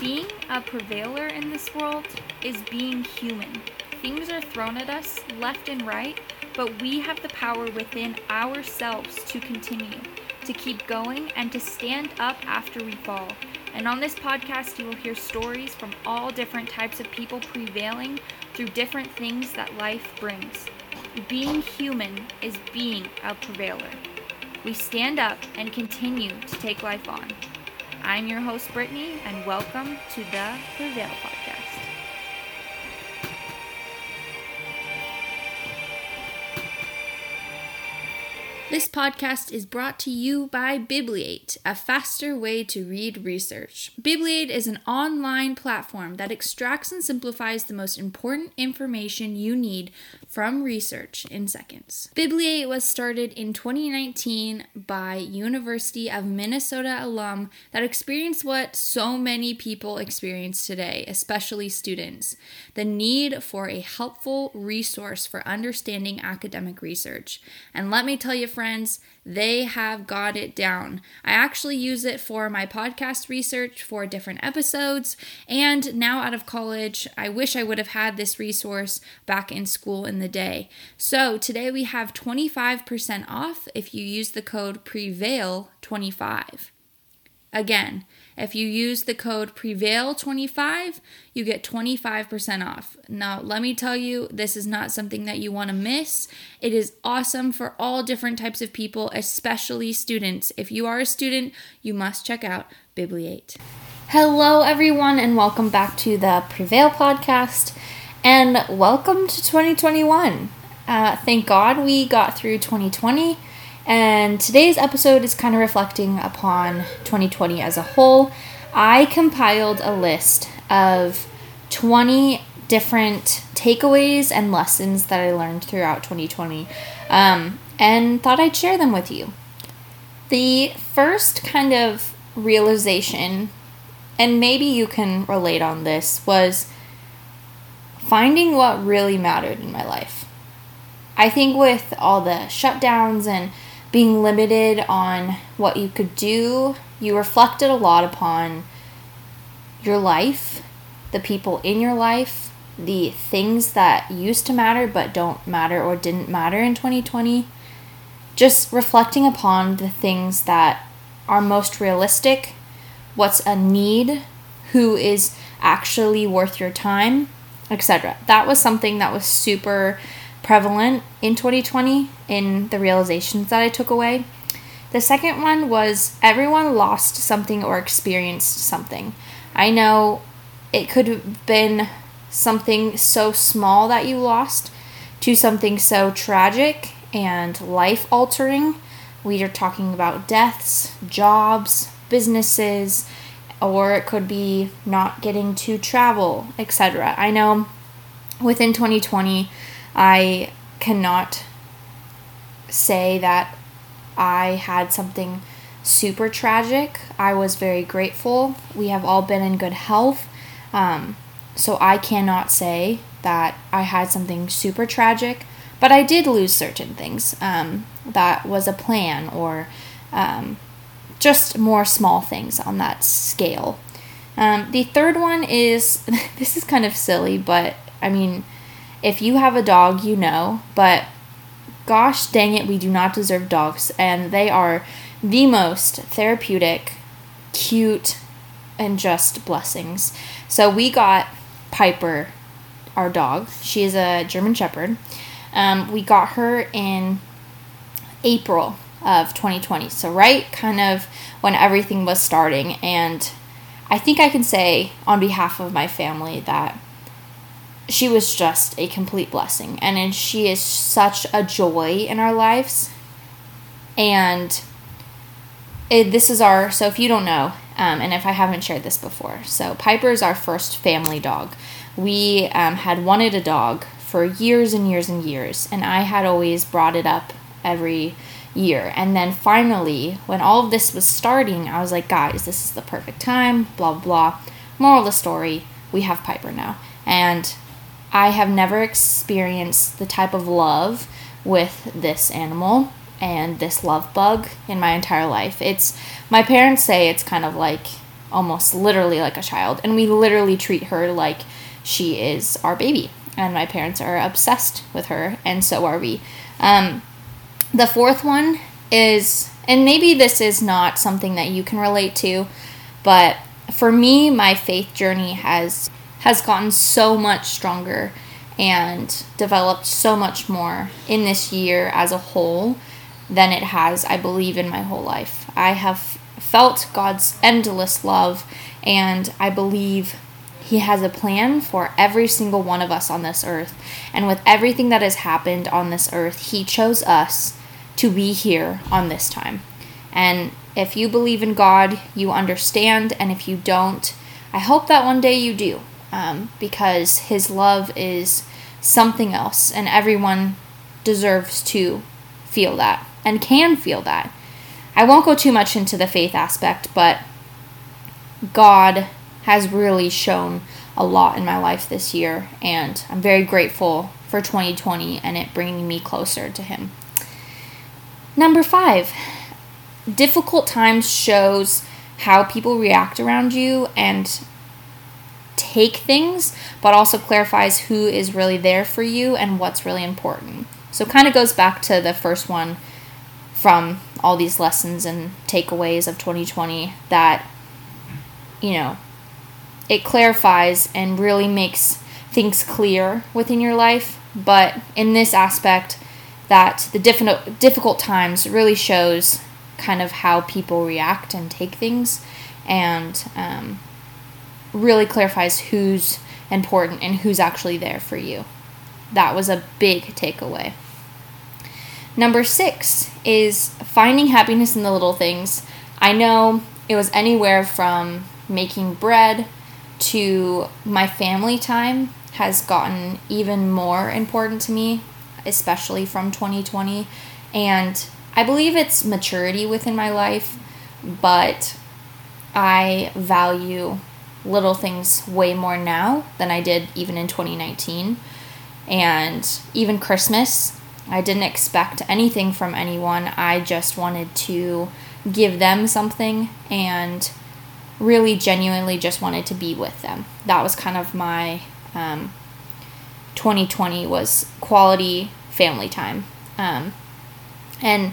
Being a prevailer in this world is being human. Things are thrown at us left and right, but we have the power within ourselves to continue, to keep going, and to stand up after we fall. And on this podcast, you will hear stories from all different types of people prevailing through different things that life brings. Being human is being a prevailer. We stand up and continue to take life on. I'm your host, Brittany, and welcome to the Prevail Podcast. This podcast is brought to you by Bibliate, a faster way to read research. Bibliate is an online platform that extracts and simplifies the most important information you need from research in seconds. Bibliate was started in 2019 by University of Minnesota alum that experienced what so many people experience today, especially students, the need for a helpful resource for understanding academic research. And let me tell you friends, they have got it down. I actually use it for my podcast research for different episodes, and now out of college, I wish I would have had this resource back in school in the day. So today we have 25% off if you use the code PREVAIL25. Again, if you use the code PREVAIL25, you get 25% off. Now, let me tell you, this is not something that you want to miss. It is awesome for all different types of people, especially students. If you are a student, you must check out Bibliate. Hello, everyone, and welcome back to the Prevail podcast, and welcome to 2021. Uh, thank God we got through 2020 and today's episode is kind of reflecting upon 2020 as a whole. I compiled a list of 20 different takeaways and lessons that I learned throughout 2020 um, and thought I'd share them with you. The first kind of realization, and maybe you can relate on this, was finding what really mattered in my life. I think with all the shutdowns and being limited on what you could do, you reflected a lot upon your life, the people in your life, the things that used to matter but don't matter or didn't matter in 2020. Just reflecting upon the things that are most realistic, what's a need, who is actually worth your time, etc. That was something that was super prevalent in 2020 in the realizations that I took away. The second one was everyone lost something or experienced something. I know it could have been something so small that you lost to something so tragic and life altering. We are talking about deaths, jobs, businesses, or it could be not getting to travel, etc. I know within 2020, I cannot say that I had something super tragic. I was very grateful. We have all been in good health. Um, so I cannot say that I had something super tragic, but I did lose certain things. Um, that was a plan or um, just more small things on that scale. Um, the third one is this is kind of silly, but I mean, if you have a dog, you know, but gosh dang it, we do not deserve dogs. And they are the most therapeutic, cute, and just blessings. So we got Piper, our dog. She is a German Shepherd. Um, we got her in April of 2020. So, right kind of when everything was starting. And I think I can say on behalf of my family that she was just a complete blessing. And she is such a joy in our lives. And it, this is our, so if you don't know, um, and if I haven't shared this before, so Piper is our first family dog. We um, had wanted a dog for years and years and years, and I had always brought it up every year. And then finally, when all of this was starting, I was like, guys, this is the perfect time, blah, blah, blah. Moral of the story, we have Piper now. And I have never experienced the type of love with this animal and this love bug in my entire life. It's my parents say it's kind of like almost literally like a child, and we literally treat her like she is our baby. And my parents are obsessed with her, and so are we. Um, the fourth one is, and maybe this is not something that you can relate to, but for me, my faith journey has has gotten so much stronger and developed so much more in this year as a whole than it has, I believe, in my whole life. I have felt God's endless love, and I believe He has a plan for every single one of us on this earth. And with everything that has happened on this earth, He chose us to be here on this time. And if you believe in God, you understand, and if you don't, I hope that one day you do, um, because His love is something else, and everyone deserves to feel that and can feel that. I won't go too much into the faith aspect, but God has really shown a lot in my life this year, and I'm very grateful for 2020 and it bringing me closer to Him. Number five, difficult times shows how people react around you and take things, but also clarifies who is really there for you and what's really important. So, kind of goes back to the first one from all these lessons and takeaways of 2020 that, you know, it clarifies and really makes things clear within your life. But in this aspect, that the difficult difficult times really shows kind of how people react and take things, and um, really clarifies who's important and who's actually there for you. That was a big takeaway. Number six is finding happiness in the little things. I know it was anywhere from making bread to my family time has gotten even more important to me, especially from 2020. And I believe it's maturity within my life, but I value little things way more now than I did even in 2019. And even Christmas, I didn't expect anything from anyone. I just wanted to give them something and really genuinely just wanted to be with them. That was kind of my um, 2020 was quality family time. Um, and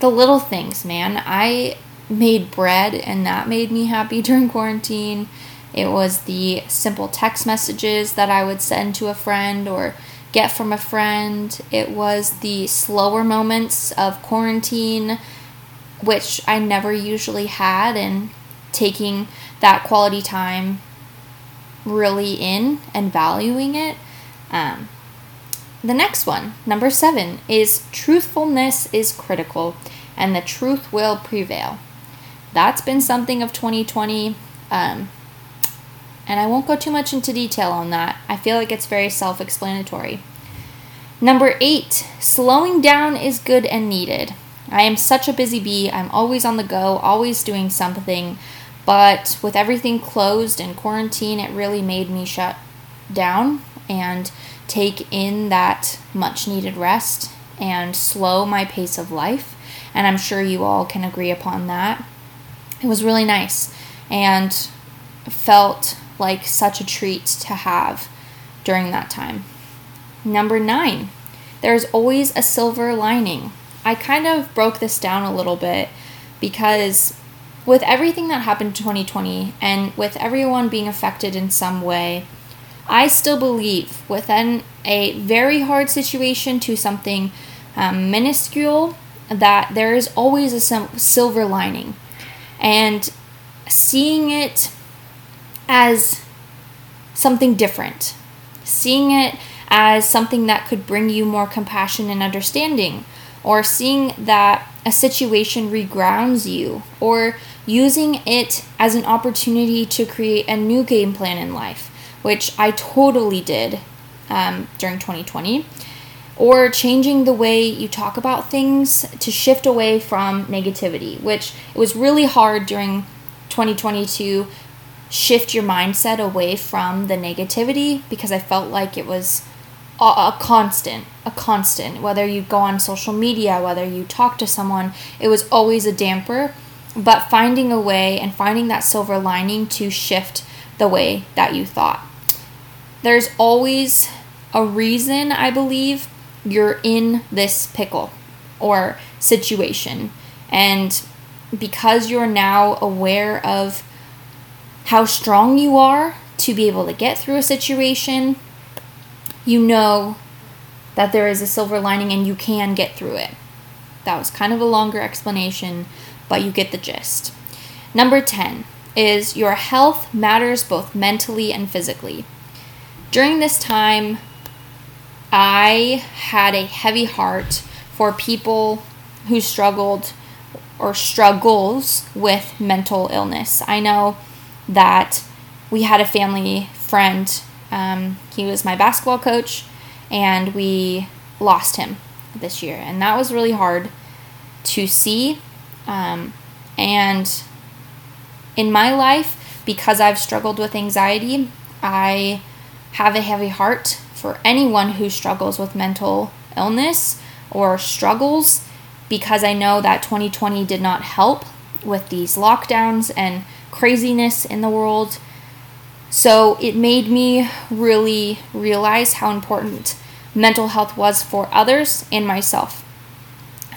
the little things, man. I made bread and that made me happy during quarantine. It was the simple text messages that I would send to a friend or get from a friend. It was the slower moments of quarantine, which I never usually had, and taking that quality time really in and valuing it. Um, the next one, number seven, is truthfulness is critical and the truth will prevail. That's been something of 2020. Um, and I won't go too much into detail on that. I feel like it's very self explanatory. Number eight, slowing down is good and needed. I am such a busy bee. I'm always on the go, always doing something. But with everything closed and quarantine, it really made me shut down and take in that much needed rest and slow my pace of life. And I'm sure you all can agree upon that. It was really nice and felt like such a treat to have during that time. Number nine, there's always a silver lining. I kind of broke this down a little bit because with everything that happened in 2020 and with everyone being affected in some way, I still believe within a very hard situation to something um, minuscule that there is always a silver lining. And seeing it as something different, seeing it as something that could bring you more compassion and understanding, or seeing that a situation regrounds you, or using it as an opportunity to create a new game plan in life, which I totally did um, during 2020, or changing the way you talk about things to shift away from negativity, which it was really hard during 2022 shift your mindset away from the negativity because I felt like it was a, constant, a constant. Whether you go on social media, whether you talk to someone, it was always a damper but finding a way and finding that silver lining to shift the way that you thought. There's always a reason, I believe, you're in this pickle or situation. And because you're now aware of how strong you are to be able to get through a situation, you know that there is a silver lining and you can get through it. That was kind of a longer explanation, but you get the gist. Number 10 is your health matters both mentally and physically. During this time, I had a heavy heart for people who struggled or struggles with mental illness. I know that we had a family friend. Um, he was my basketball coach, and we lost him this year, and that was really hard to see. Um, and in my life, because I've struggled with anxiety, I have a heavy heart for anyone who struggles with mental illness or struggles because I know that 2020 did not help with these lockdowns and craziness in the world. So it made me really realize how important mental health was for others and myself.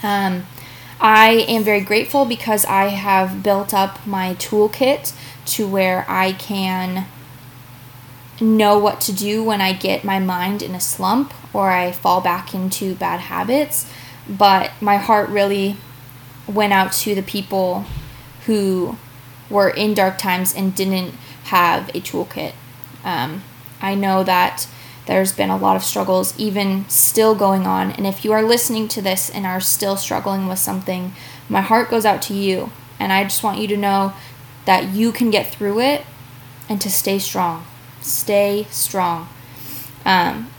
Um, I am very grateful because I have built up my toolkit to where I can know what to do when I get my mind in a slump or I fall back into bad habits. But my heart really went out to the people who were in dark times and didn't have a toolkit. Um, I know that there's been a lot of struggles, even still going on. And if you are listening to this and are still struggling with something, my heart goes out to you. And I just want you to know that you can get through it and to stay strong. Stay strong. Um,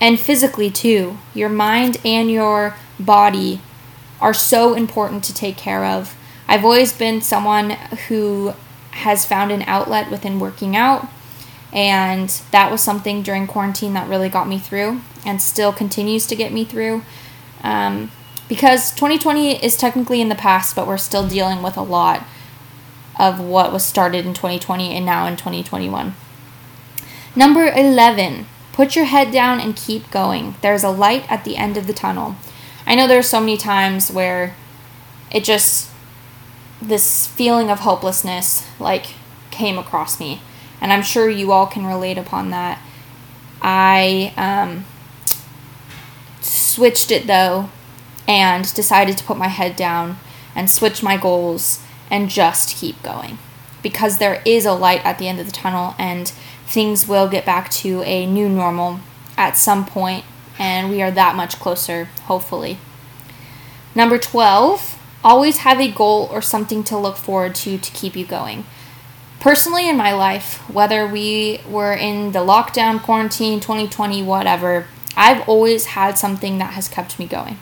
and physically, too. Your mind and your body are so important to take care of. I've always been someone who has found an outlet within working out, and that was something during quarantine that really got me through and still continues to get me through. Um, because 2020 is technically in the past, but we're still dealing with a lot of what was started in 2020 and now in 2021. Number 11, put your head down and keep going. There's a light at the end of the tunnel. I know there's so many times where it just, this feeling of hopelessness, like, came across me. And I'm sure you all can relate upon that. I um, switched it though and decided to put my head down and switch my goals and just keep going because there is a light at the end of the tunnel and things will get back to a new normal at some point, and we are that much closer, hopefully. Number 12, always have a goal or something to look forward to to keep you going. Personally, in my life, whether we were in the lockdown, quarantine, 2020, whatever, I've always had something that has kept me going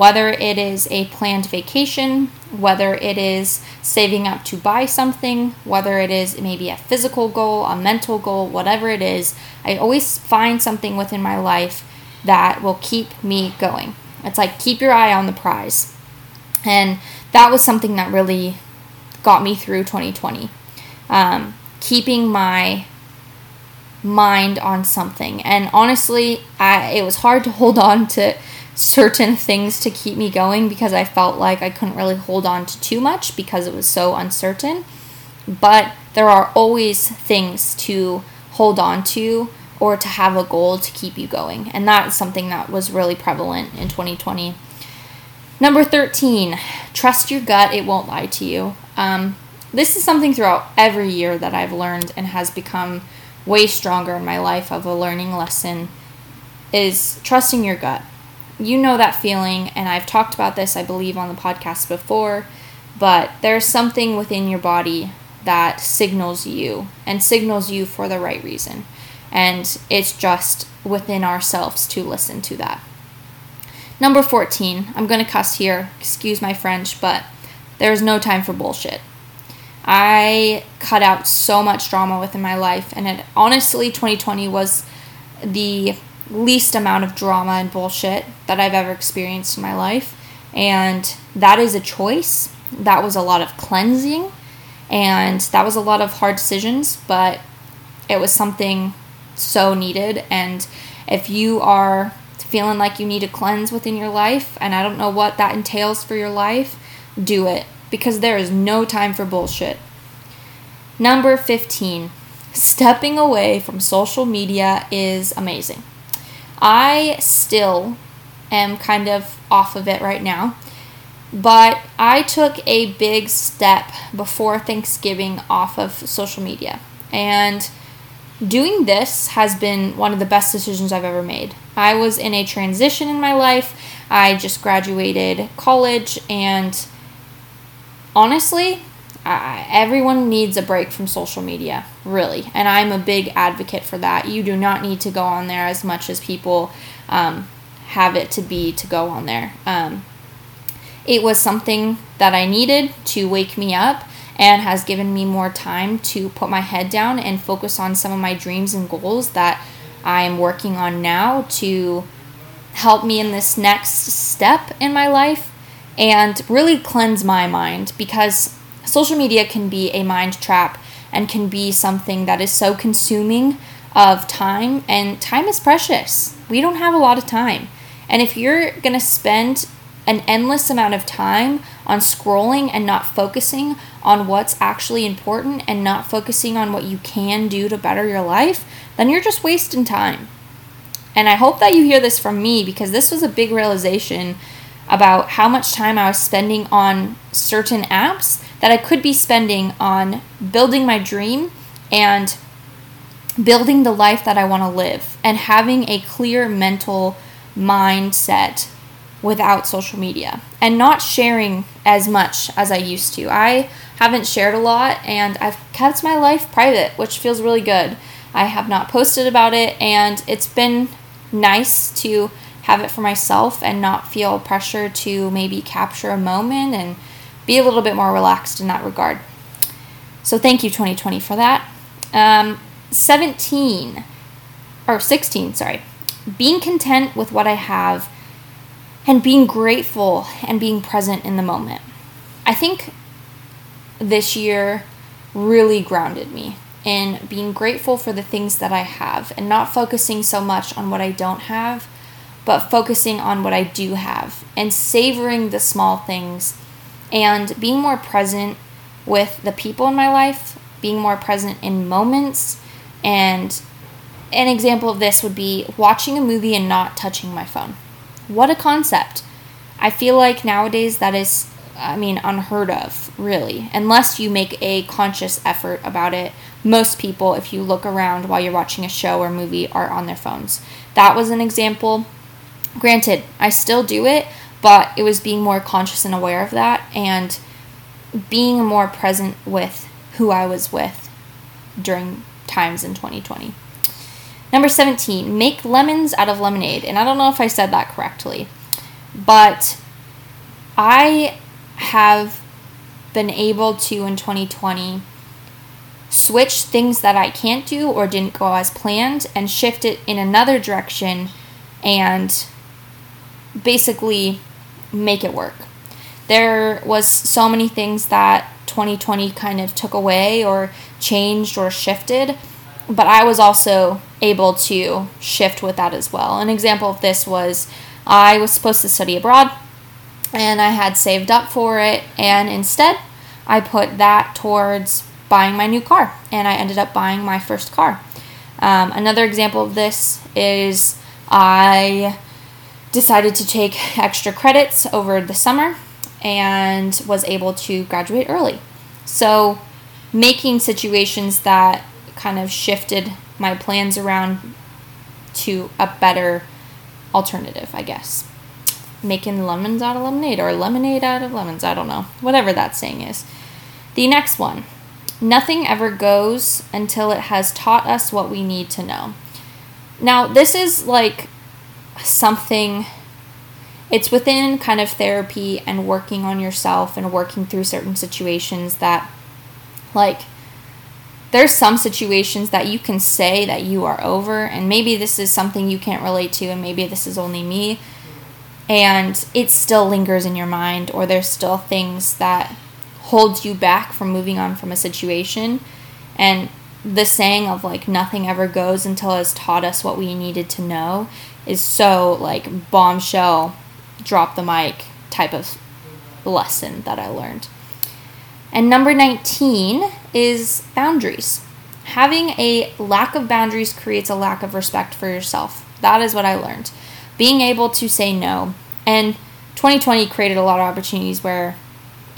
whether it is a planned vacation, whether it is saving up to buy something, whether it is maybe a physical goal, a mental goal, whatever it is, I always find something within my life that will keep me going. It's like keep your eye on the prize. And that was something that really got me through 2020. Um, keeping my mind on something. And honestly, I, it was hard to hold on to certain things to keep me going because I felt like I couldn't really hold on to too much because it was so uncertain. But there are always things to hold on to or to have a goal to keep you going. And that is something that was really prevalent in 2020. Number 13, trust your gut, it won't lie to you. Um, this is something throughout every year that I've learned and has become way stronger in my life of a learning lesson is trusting your gut you know that feeling, and I've talked about this, I believe, on the podcast before, but there's something within your body that signals you and signals you for the right reason. And it's just within ourselves to listen to that. Number 14, I'm going to cuss here, excuse my French, but there's no time for bullshit. I cut out so much drama within my life, and it honestly, 2020 was the least amount of drama and bullshit that I've ever experienced in my life. And that is a choice. that was a lot of cleansing and that was a lot of hard decisions, but it was something so needed. And if you are feeling like you need to cleanse within your life, and I don't know what that entails for your life, do it because there is no time for bullshit. Number 15, stepping away from social media is amazing. I still am kind of off of it right now. But I took a big step before Thanksgiving off of social media. And doing this has been one of the best decisions I've ever made. I was in a transition in my life. I just graduated college, and honestly, I, everyone needs a break from social media, really. And I'm a big advocate for that. You do not need to go on there as much as people um, have it to be to go on there. Um, it was something that I needed to wake me up and has given me more time to put my head down and focus on some of my dreams and goals that I'm working on now to help me in this next step in my life and really cleanse my mind because social media can be a mind trap and can be something that is so consuming of time and time is precious. We don't have a lot of time. And if you're going to spend an endless amount of time on scrolling and not focusing on what's actually important and not focusing on what you can do to better your life, then you're just wasting time. And I hope that you hear this from me because this was a big realization about how much time I was spending on certain apps that I could be spending on building my dream and building the life that I want to live and having a clear mental mindset without social media and not sharing as much as I used to. I haven't shared a lot and I've kept my life private, which feels really good. I have not posted about it and it's been nice to have it for myself and not feel pressure to maybe capture a moment and be a little bit more relaxed in that regard. So thank you 2020 for that. Um, 17 or 16, sorry being content with what I have and being grateful and being present in the moment. I think this year really grounded me in being grateful for the things that I have and not focusing so much on what I don't have, but focusing on what I do have and savoring the small things and being more present with the people in my life, being more present in moments and an example of this would be watching a movie and not touching my phone. What a concept. I feel like nowadays that is, I mean, unheard of, really, unless you make a conscious effort about it. Most people, if you look around while you're watching a show or movie, are on their phones. That was an example. Granted, I still do it, but it was being more conscious and aware of that and being more present with who I was with during times in 2020. Number 17, make lemons out of lemonade. And I don't know if I said that correctly, but I have been able to in 2020 switch things that I can't do or didn't go as planned and shift it in another direction and basically make it work. There was so many things that 2020 kind of took away or changed or shifted but I was also able to shift with that as well. An example of this was I was supposed to study abroad and I had saved up for it, and instead I put that towards buying my new car, and I ended up buying my first car. Um, another example of this is I decided to take extra credits over the summer and was able to graduate early. So, making situations that kind of shifted my plans around to a better alternative, I guess. Making lemons out of lemonade or lemonade out of lemons, I don't know. Whatever that saying is. The next one nothing ever goes until it has taught us what we need to know. Now, this is like something, it's within kind of therapy and working on yourself and working through certain situations that, like, there's some situations that you can say that you are over and maybe this is something you can't relate to and maybe this is only me and it still lingers in your mind or there's still things that holds you back from moving on from a situation. And the saying of like nothing ever goes until it's taught us what we needed to know is so like bombshell, drop the mic type of lesson that I learned. And number 19 is boundaries. Having a lack of boundaries creates a lack of respect for yourself. That is what I learned. Being able to say no. And 2020 created a lot of opportunities where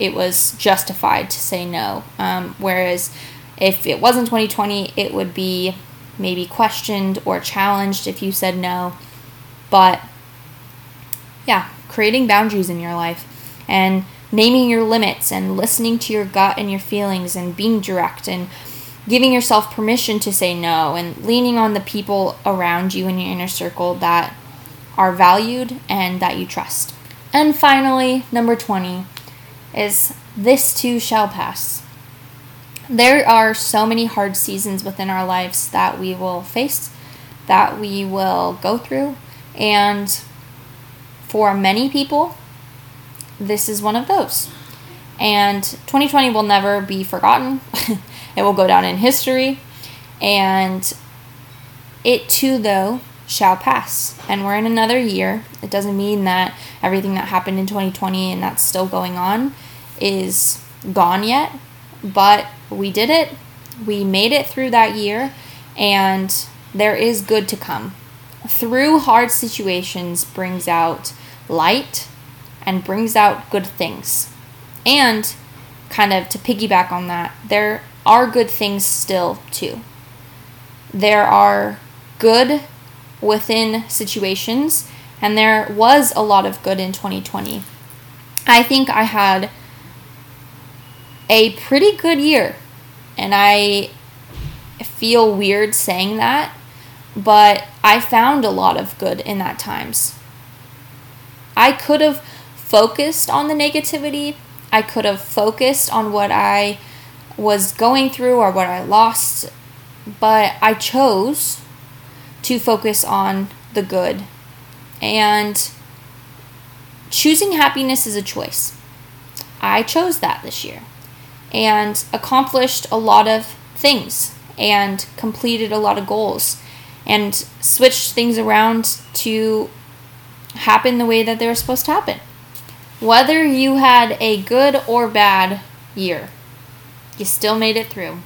it was justified to say no. Um, whereas if it wasn't 2020, it would be maybe questioned or challenged if you said no. But yeah, creating boundaries in your life and naming your limits and listening to your gut and your feelings and being direct and giving yourself permission to say no and leaning on the people around you in your inner circle that are valued and that you trust. And finally, number 20 is this too shall pass. There are so many hard seasons within our lives that we will face, that we will go through, and for many people, this is one of those. And 2020 will never be forgotten. it will go down in history. And it too, though, shall pass. And we're in another year. It doesn't mean that everything that happened in 2020 and that's still going on is gone yet. But we did it. We made it through that year. And there is good to come. Through hard situations brings out light and brings out good things. And kind of to piggyback on that, there are good things still too. There are good within situations, and there was a lot of good in 2020. I think I had a pretty good year, and I feel weird saying that, but I found a lot of good in that times. I could have focused on the negativity. I could have focused on what I was going through or what I lost, but I chose to focus on the good. And choosing happiness is a choice. I chose that this year and accomplished a lot of things and completed a lot of goals and switched things around to happen the way that they were supposed to happen whether you had a good or bad year, you still made it through.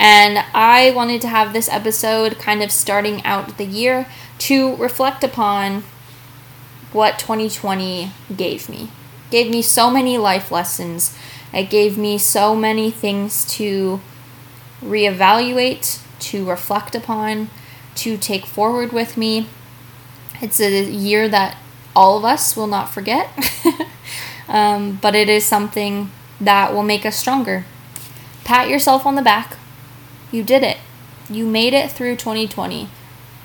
And I wanted to have this episode kind of starting out the year to reflect upon what 2020 gave me. Gave me so many life lessons. It gave me so many things to reevaluate, to reflect upon, to take forward with me. It's a year that all of us will not forget. um, but it is something that will make us stronger. Pat yourself on the back. You did it. You made it through 2020.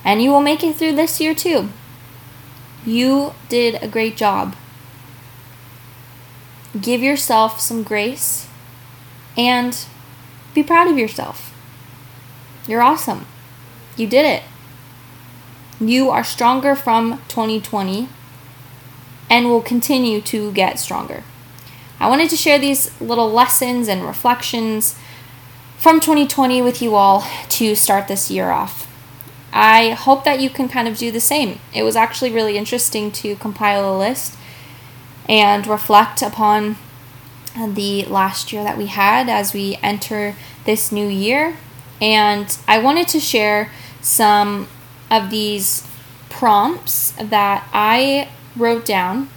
And you will make it through this year too. You did a great job. Give yourself some grace and be proud of yourself. You're awesome. You did it. You are stronger from 2020 and will continue to get stronger. I wanted to share these little lessons and reflections from 2020 with you all to start this year off. I hope that you can kind of do the same. It was actually really interesting to compile a list and reflect upon the last year that we had as we enter this new year. And I wanted to share some of these prompts that I wrote down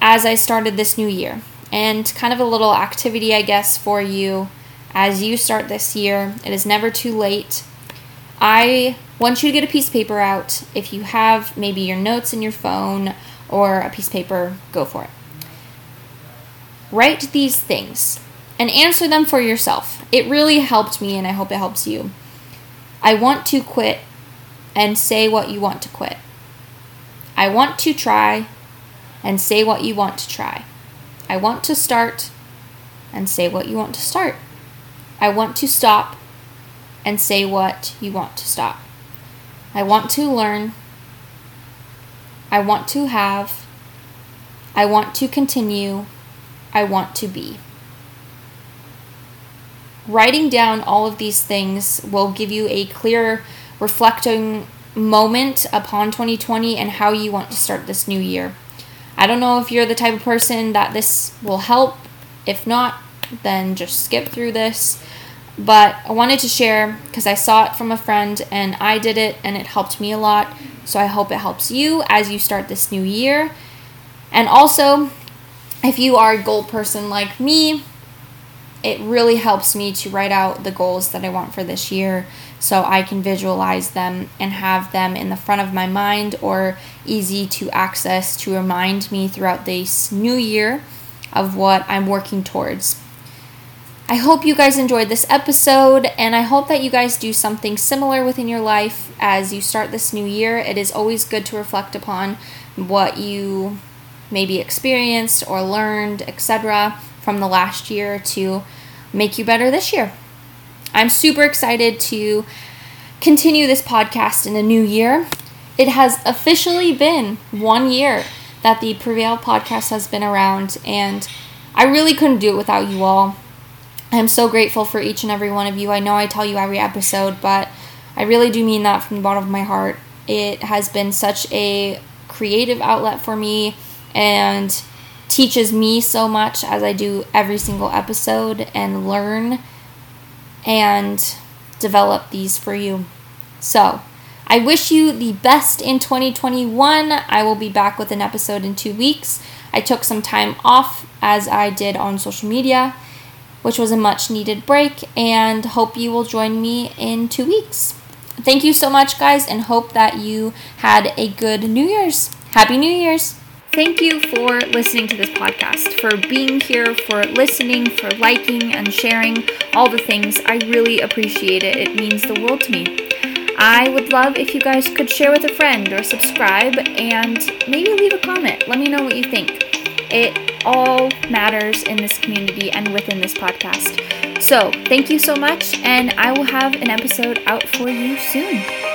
as I started this new year. And kind of a little activity, I guess, for you as you start this year. It is never too late. I want you to get a piece of paper out. If you have maybe your notes in your phone or a piece of paper, go for it. Write these things and answer them for yourself. It really helped me, and I hope it helps you. I want to quit and say what you want to quit. I want to try and say what you want to try. I want to start and say what you want to start. I want to stop and say what you want to stop. I want to learn. I want to have. I want to continue. I want to be. writing down all of these things will give you a clear reflecting moment upon 2020 and how you want to start this new year. I don't know if you're the type of person that this will help. If not, then just skip through this. But I wanted to share because I saw it from a friend and I did it and it helped me a lot. So I hope it helps you as you start this new year. And also, if you are a goal person like me, it really helps me to write out the goals that I want for this year so I can visualize them and have them in the front of my mind or easy to access to remind me throughout this new year of what I'm working towards. I hope you guys enjoyed this episode, and I hope that you guys do something similar within your life as you start this new year. It is always good to reflect upon what you maybe experienced or learned, etc., from the last year to make you better this year. I'm super excited to continue this podcast in a new year. It has officially been one year that the Prevail podcast has been around, and I really couldn't do it without you all. I'm so grateful for each and every one of you. I know I tell you every episode, but I really do mean that from the bottom of my heart. It has been such a creative outlet for me and teaches me so much as I do every single episode and learn and develop these for you. So, I wish you the best in 2021. I will be back with an episode in two weeks. I took some time off as I did on social media, which was a much needed break, and hope you will join me in two weeks. Thank you so much, guys, and hope that you had a good New Year's. Happy New Year's! Thank you for listening to this podcast, for being here, for listening, for liking and sharing all the things. I really appreciate it. It means the world to me. I would love if you guys could share with a friend or subscribe and maybe leave a comment. Let me know what you think. It all matters in this community and within this podcast. So, thank you so much, and I will have an episode out for you soon.